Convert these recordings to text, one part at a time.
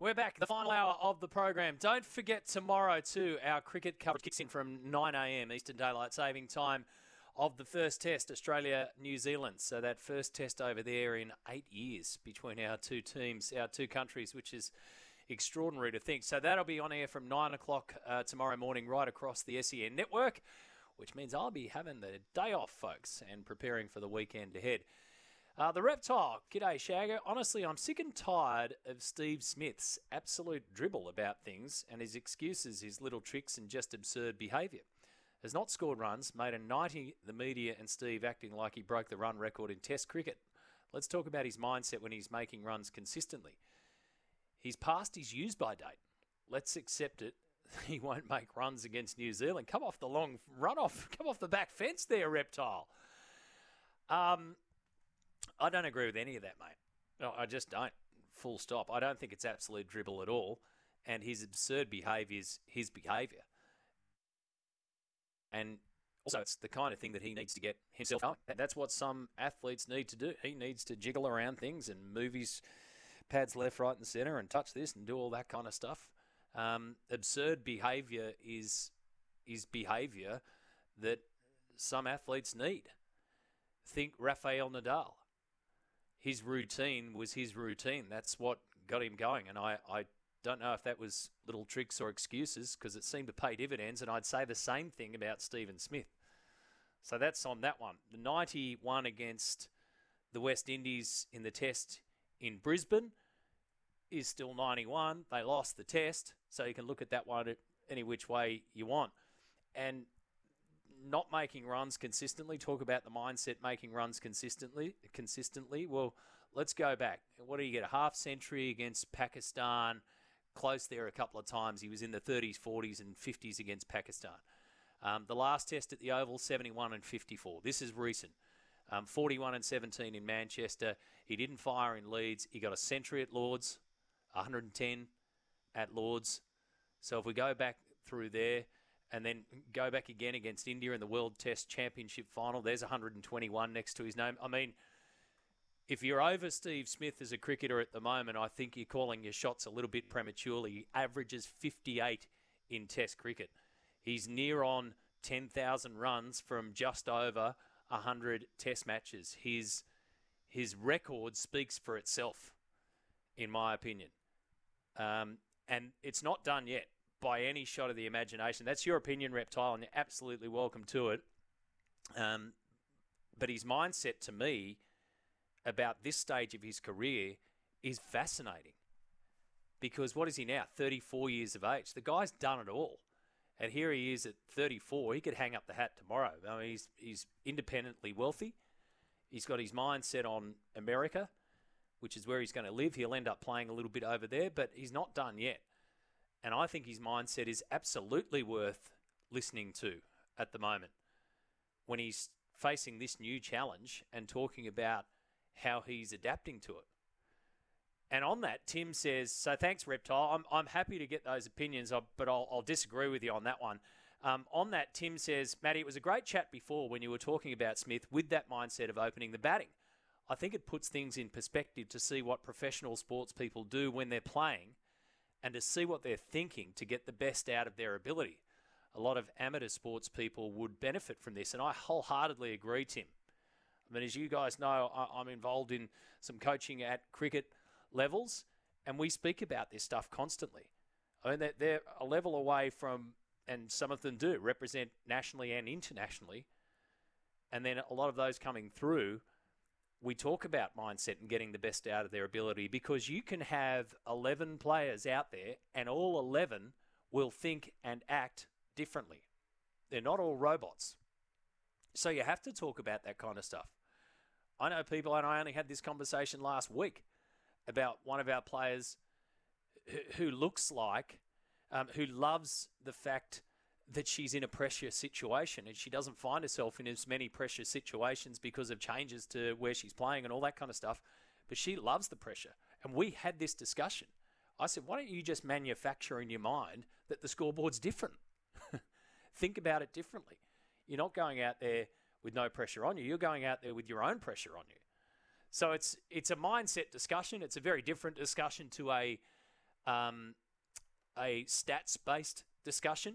We're back, the final hour of the program. Don't forget tomorrow too. Our cricket coverage kicks in from 9 a.m. Eastern Daylight Saving Time of the first Test, Australia New Zealand. So that first Test over there in eight years between our two teams, our two countries, which is extraordinary to think. So that'll be on air from nine o'clock uh, tomorrow morning, right across the SEN network, which means I'll be having the day off, folks, and preparing for the weekend ahead. Uh, the reptile, g'day Shagger. Honestly, I'm sick and tired of Steve Smith's absolute dribble about things and his excuses, his little tricks, and just absurd behaviour. Has not scored runs, made a 90, the media and Steve acting like he broke the run record in Test cricket. Let's talk about his mindset when he's making runs consistently. He's past his use by date. Let's accept it. He won't make runs against New Zealand. Come off the long run off. Come off the back fence there, reptile. Um, I don't agree with any of that, mate. I just don't. Full stop. I don't think it's absolute dribble at all. And his absurd behaviour is his behaviour. And also, it's the kind of thing that he needs to get himself going. That's what some athletes need to do. He needs to jiggle around things and move his pads left, right, and centre and touch this and do all that kind of stuff. Um, absurd behaviour is is behaviour that some athletes need. Think Rafael Nadal his routine was his routine. That's what got him going. And I, I don't know if that was little tricks or excuses because it seemed to pay dividends. And I'd say the same thing about Stephen Smith. So that's on that one. The 91 against the West Indies in the test in Brisbane is still 91. They lost the test. So you can look at that one any which way you want. And not making runs consistently. Talk about the mindset making runs consistently. Consistently. Well, let's go back. What do you get? A half century against Pakistan. Close there a couple of times. He was in the 30s, 40s, and 50s against Pakistan. Um, the last test at the Oval, 71 and 54. This is recent. Um, 41 and 17 in Manchester. He didn't fire in Leeds. He got a century at Lords, 110 at Lords. So if we go back through there, and then go back again against India in the World Test Championship final. There's 121 next to his name. I mean, if you're over Steve Smith as a cricketer at the moment, I think you're calling your shots a little bit prematurely. He averages 58 in Test cricket. He's near on 10,000 runs from just over 100 Test matches. His his record speaks for itself, in my opinion. Um, and it's not done yet by any shot of the imagination. That's your opinion, Reptile, and you're absolutely welcome to it. Um, but his mindset to me about this stage of his career is fascinating. Because what is he now? 34 years of age. The guy's done it all. And here he is at 34. He could hang up the hat tomorrow. I mean, he's, he's independently wealthy. He's got his mind set on America, which is where he's going to live. He'll end up playing a little bit over there, but he's not done yet. And I think his mindset is absolutely worth listening to at the moment when he's facing this new challenge and talking about how he's adapting to it. And on that, Tim says, so thanks, Reptile. I'm, I'm happy to get those opinions, but I'll, I'll disagree with you on that one. Um, on that, Tim says, Matty, it was a great chat before when you were talking about Smith with that mindset of opening the batting. I think it puts things in perspective to see what professional sports people do when they're playing – and to see what they're thinking to get the best out of their ability. A lot of amateur sports people would benefit from this, and I wholeheartedly agree, Tim. I mean, as you guys know, I'm involved in some coaching at cricket levels, and we speak about this stuff constantly. I mean, they're, they're a level away from, and some of them do represent nationally and internationally. And then a lot of those coming through, we talk about mindset and getting the best out of their ability because you can have 11 players out there and all 11 will think and act differently. They're not all robots. So you have to talk about that kind of stuff. I know people, and I only had this conversation last week about one of our players who, looks like, um, who loves the fact that she's in a pressure situation and she doesn't find herself in as many pressure situations because of changes to where she's playing and all that kind of stuff. But she loves the pressure. And we had this discussion. I said, why don't you just manufacture in your mind that the scoreboard's different? Think about it differently. You're not going out there with no pressure on you. You're going out there with your own pressure on you. So it's it's a mindset discussion. It's a very different discussion to a um, a stats based discussion.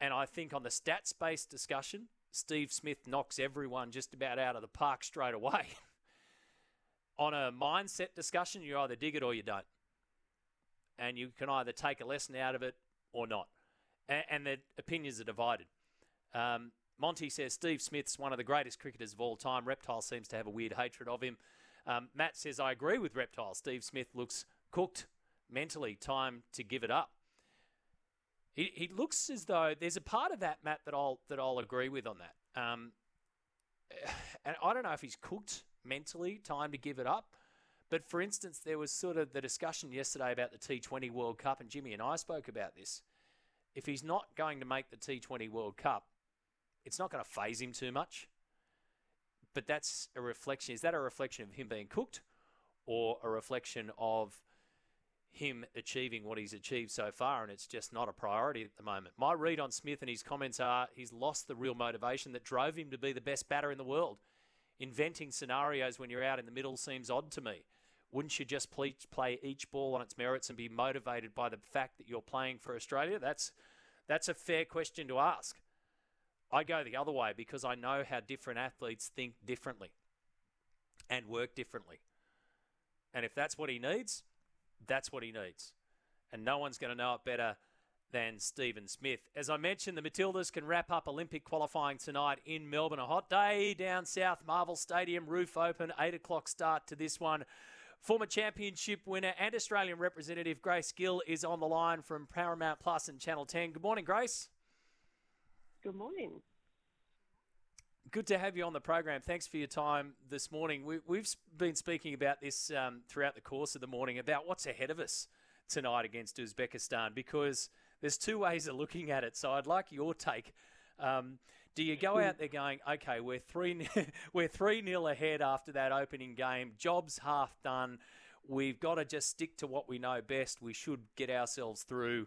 And I think on the stats based discussion, Steve Smith knocks everyone just about out of the park straight away. on a mindset discussion, you either dig it or you don't. And you can either take a lesson out of it or not. And, and the opinions are divided. Um, Monty says Steve Smith's one of the greatest cricketers of all time. Reptile seems to have a weird hatred of him. Um, Matt says, I agree with Reptile. Steve Smith looks cooked mentally. Time to give it up. He, he looks as though there's a part of that, Matt, that I'll, that I'll agree with on that. Um, and I don't know if he's cooked mentally, time to give it up. But for instance, there was sort of the discussion yesterday about the T20 World Cup, and Jimmy and I spoke about this. If he's not going to make the T20 World Cup, it's not going to faze him too much. But that's a reflection. Is that a reflection of him being cooked or a reflection of him achieving what he's achieved so far and it's just not a priority at the moment? My read on Smith and his comments are he's lost the real motivation that drove him to be the best batter in the world. Inventing scenarios when you're out in the middle seems odd to me. Wouldn't you just play each ball on its merits and be motivated by the fact that you're playing for Australia? That's that's a fair question to ask. I go the other way because I know how different athletes think differently and work differently. And if that's what he needs, that's what he needs. And no one's going to know it better than Stephen Smith. As I mentioned, the Matildas can wrap up Olympic qualifying tonight in Melbourne. A hot day down south, Marvel Stadium, roof open, 8 o'clock start to this one. Former championship winner and Australian representative Grace Gill is on the line from Paramount Plus and Channel 10. Good morning, Grace. Good morning. Good to have you on the program. Thanks for your time this morning. We, have been speaking about this um, throughout the course of the morning about what's ahead of us tonight against Uzbekistan because there's two ways of looking at it. So I'd like your take. Um, do you go out there going, okay, we're three we're three nil ahead after that opening game, job's half done. We've got to just stick to what we know best. We should get ourselves through,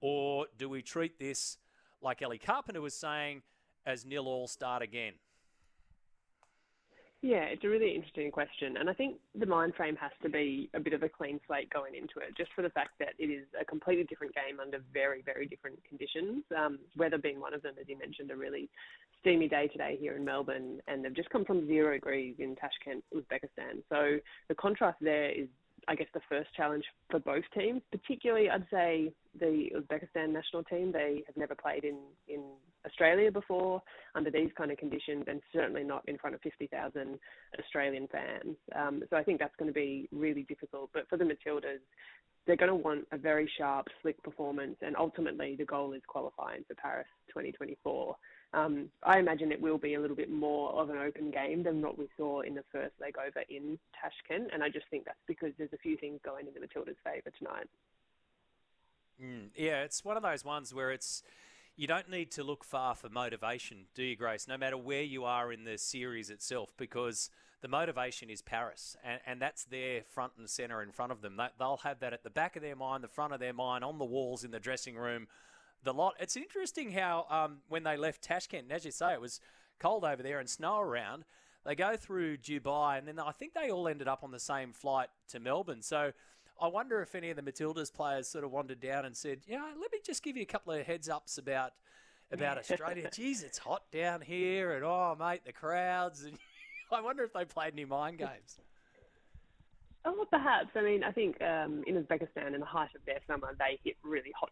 or do we treat this? like Ellie Carpenter was saying, as nil all start again? Yeah, it's a really interesting question. And I think the mind frame has to be a bit of a clean slate going into it, just for the fact that it is a completely different game under very, very different conditions. Um, weather being one of them, as you mentioned, a really steamy day today here in Melbourne, and they've just come from zero degrees in Tashkent, Uzbekistan. So the contrast there is I guess, the first challenge for both teams. Particularly, I'd say the Uzbekistan national team. They have never played in in Australia before under these kind of conditions, and certainly not in front of 50,000 Australian fans. Um, so I think that's going to be really difficult. But for the Matildas, they're going to want a very sharp, slick performance, and ultimately the goal is qualifying for Paris 2024. Um, I imagine it will be a little bit more of an open game than what we saw in the first leg over in Tashkent, and I just think that's because there's a few things going in the Matildas' favour tonight. Mm, yeah, it's one of those ones where it's you don't need to look far for motivation, do you, Grace? No matter where you are in the series itself, because the motivation is Paris, and, and that's there front and centre in front of them. They'll have that at the back of their mind, the front of their mind, on the walls in the dressing room the lot. It's interesting how um, when they left Tashkent, and as you say, it was cold over there and snow around. They go through Dubai, and then I think they all ended up on the same flight to Melbourne. So I wonder if any of the Matildas players sort of wandered down and said, "Yeah, let me just give you a couple of heads ups about about Australia. Geez, it's hot down here, and oh, mate, the crowds." And I wonder if they played any mind games. Oh, perhaps. I mean, I think um, in Uzbekistan, in the height of their summer, they hit really hot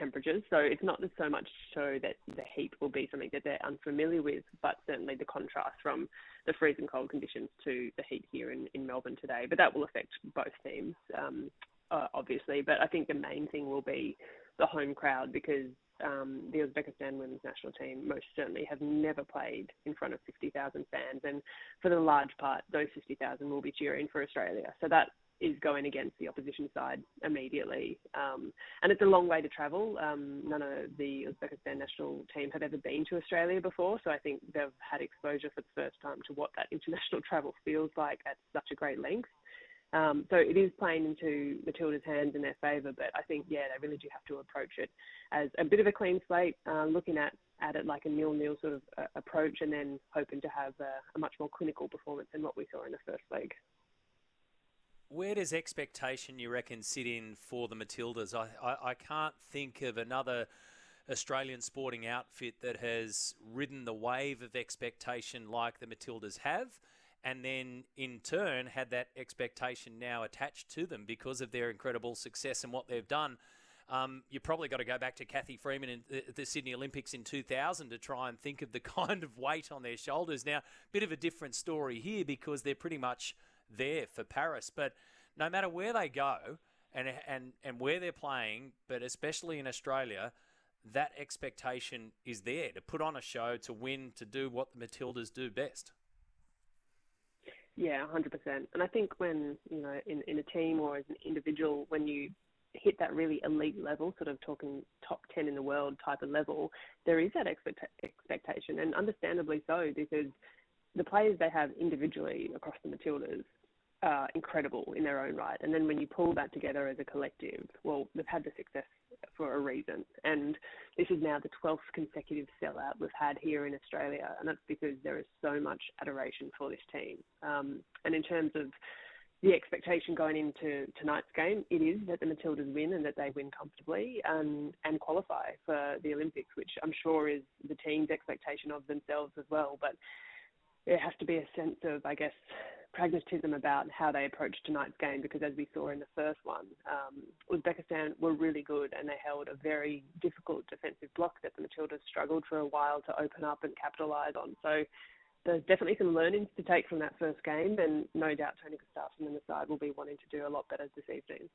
temperatures. So it's not so much so that the heat will be something that they're unfamiliar with, but certainly the contrast from the freezing cold conditions to the heat here in, in Melbourne today. But that will affect both teams, um, uh, obviously. But I think the main thing will be the home crowd because um, the Uzbekistan women's national team most certainly have never played in front of 50,000 fans, and for the large part, those 50,000 will be cheering for Australia. So that is going against the opposition side immediately. Um, and it's a long way to travel. Um, none of the Uzbekistan national team have ever been to Australia before, so I think they've had exposure for the first time to what that international travel feels like at such a great length. Um, so it is playing into Matilda's hands in their favour, but I think, yeah, they really do have to approach it as a bit of a clean slate, uh, looking at, at it like a nil-nil sort of uh, approach and then hoping to have a, a much more clinical performance than what we saw in the first leg. Where does expectation, you reckon, sit in for the Matildas? I, I, I, can't think of another Australian sporting outfit that has ridden the wave of expectation like the Matildas have, and then in turn had that expectation now attached to them because of their incredible success and what they've done. Um, you probably got to go back to Cathy Freeman in the, the, Sydney Olympics in 2000 to try and think of the kind of weight on their shoulders. Now, bit of a different story here because they're pretty much there for Paris. But no matter where they go and and and where they're playing, but especially in Australia, that expectation is there to put on a show, to win, to do what the Matildas do best. Yeah, hundred percent. And I think when you know in in a team or as an individual, when you hit that really elite level, sort of talking top 10 in the world type of level, there is that expect- expectation, and understandably so, because the players they have individually across the Matildas uh, incredible in their own right. And then when you pull that together as a collective, well, they've had the success for a reason. And this is now the 12th consecutive sellout we've had here in Australia. And that's because there is so much adoration for this team. Um, and in terms of the expectation going into tonight's game, it is that the Matildas win and that they win comfortably and, and qualify for the Olympics, which I'm sure is the team's expectation of themselves as well. But there has to be a sense of, I guess, pragmatism about how they approach tonight's game because, as we saw in the first one, um, Uzbekistan were really good and they held a very difficult defensive block that the Matildas struggled for a while to open up and capitalise on. So there's definitely some learnings to take from that first game, and no doubt Tony Gustavsson and the side will be wanting to do a lot better this evening.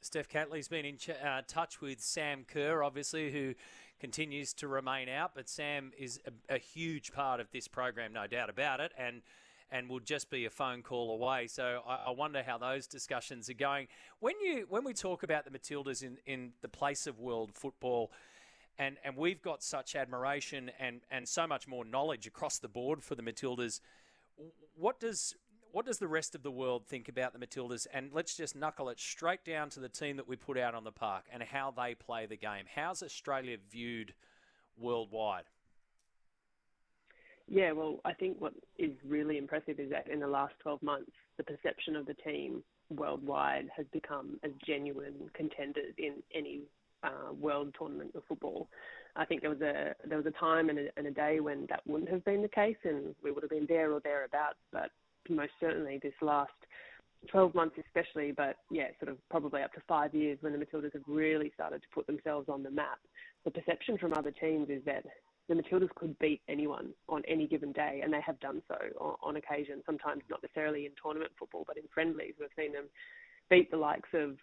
Steph Catley's been in ch- uh, touch with Sam Kerr, obviously, who continues to remain out, but Sam is a, a huge part of this program, no doubt about it, and and will just be a phone call away. So I, I, wonder how those discussions are going. When you when we talk about the Matildas in, in the place of world football, and, and we've got such admiration and, and so much more knowledge across the board for the Matildas, what does what does the rest of the world think about the Matildas? And let's just knuckle it straight down to the team that we put out on the park and how they play the game. How's Australia viewed worldwide? Yeah, well, I think what is really impressive is that in the last 12 months, the perception of the team worldwide has become as genuine contenders in any uh, world tournament of football. I think there was a there was a time and a, and a day when that wouldn't have been the case, and we would have been there or thereabouts. But most certainly, this last 12 months especially, but yeah, sort of probably up to five years when the Matildas have really started to put themselves on the map. The perception from other teams is that the Matildas could beat anyone on any given day, and they have done so on, on occasion. Sometimes not necessarily in tournament football, but in friendlies, we've seen them beat the likes of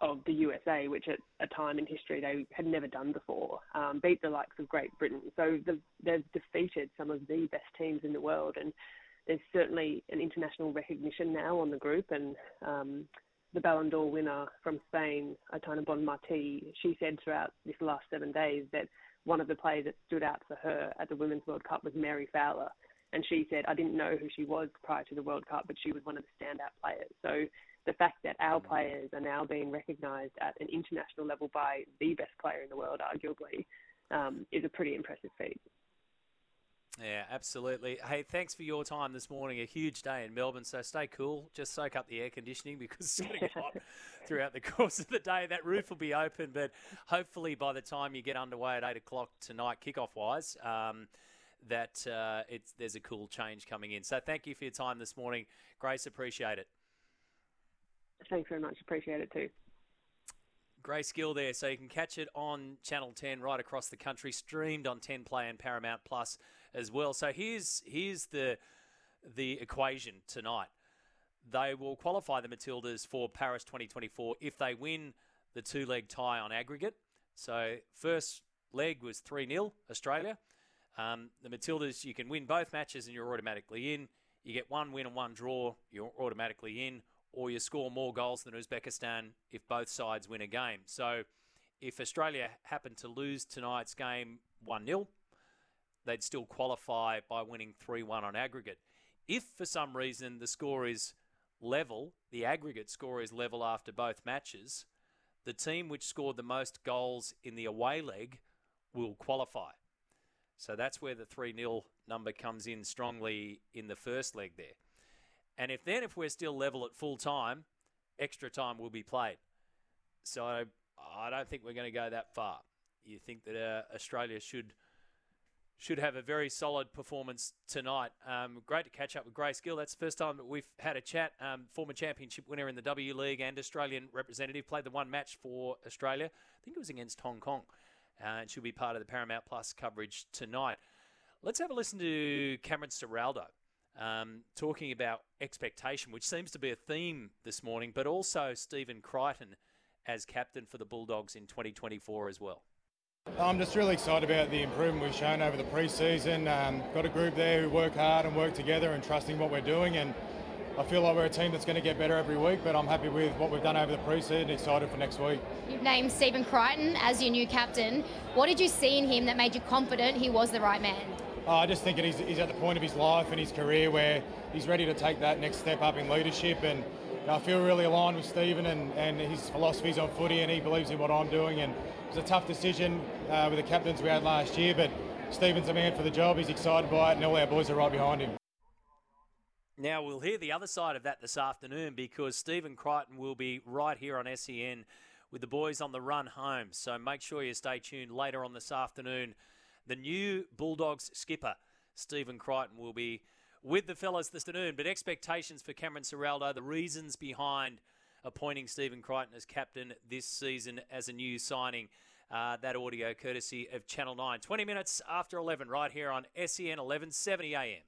of the USA, which at a time in history they had never done before, um, beat the likes of Great Britain. So they've, they've defeated some of the best teams in the world, and there's certainly an international recognition now on the group. And um, the Ballon d'Or winner from Spain, Aitana Bonmatí, she said throughout this last seven days that one of the players that stood out for her at the Women's World Cup was Mary Fowler. And she said, I didn't know who she was prior to the World Cup, but she was one of the standout players. So the fact that our players are now being recognised at an international level by the best player in the world, arguably, um, is a pretty impressive feat. Yeah, absolutely. Hey, thanks for your time this morning. A huge day in Melbourne, so stay cool. Just soak up the air conditioning because it's going to get hot throughout the course of the day. That roof will be open, but hopefully by the time you get underway at eight o'clock tonight, kickoff wise, um, that uh, it's there's a cool change coming in. So thank you for your time this morning, Grace. Appreciate it. Thanks very much. Appreciate it too. Grace Gill there. So you can catch it on Channel 10 right across the country, streamed on 10 Play and Paramount Plus as well. So here's here's the the equation tonight. They will qualify the Matildas for Paris 2024 if they win the two leg tie on aggregate. So first leg was 3 0 Australia. Um, the Matildas, you can win both matches and you're automatically in. You get one win and one draw, you're automatically in or you score more goals than Uzbekistan if both sides win a game. So if Australia happen to lose tonight's game 1 0, they'd still qualify by winning 3 1 on aggregate. If for some reason the score is level, the aggregate score is level after both matches, the team which scored the most goals in the away leg will qualify. So that's where the 3 0 number comes in strongly in the first leg there. And if then, if we're still level at full time, extra time will be played. So I don't think we're going to go that far. You think that uh, Australia should should have a very solid performance tonight. Um, great to catch up with Grace Gill. That's the first time that we've had a chat. Um, former championship winner in the W League and Australian representative. Played the one match for Australia. I think it was against Hong Kong. Uh, and she'll be part of the Paramount Plus coverage tonight. Let's have a listen to Cameron Ciraldo um, talking about expectation, which seems to be a theme this morning, but also Stephen Crichton as captain for the Bulldogs in 2024 as well. I'm just really excited about the improvement we've shown over the pre-season. Um, got a group there who work hard and work together and trusting what we're doing, and I feel like we're a team that's going to get better every week. But I'm happy with what we've done over the pre-season. Excited for next week. You've named Stephen Crichton as your new captain. What did you see in him that made you confident he was the right man? Uh, I just think he's, he's at the point of his life and his career where he's ready to take that next step up in leadership. And you know, I feel really aligned with Stephen and, and his philosophies on footy, and he believes in what I'm doing. And it was a tough decision uh, with the captains we had last year, but Stephen's a man for the job. He's excited by it, and all our boys are right behind him. Now, we'll hear the other side of that this afternoon because Stephen Crichton will be right here on SEN with the boys on the run home. So make sure you stay tuned later on this afternoon the new Bulldogs skipper, Stephen Crichton, will be with the fellas this afternoon. But expectations for Cameron Ciraldo, the reasons behind appointing Stephen Crichton as captain this season as a new signing. Uh, that audio courtesy of Channel 9. 20 minutes after 11, right here on SEN 1170 AM.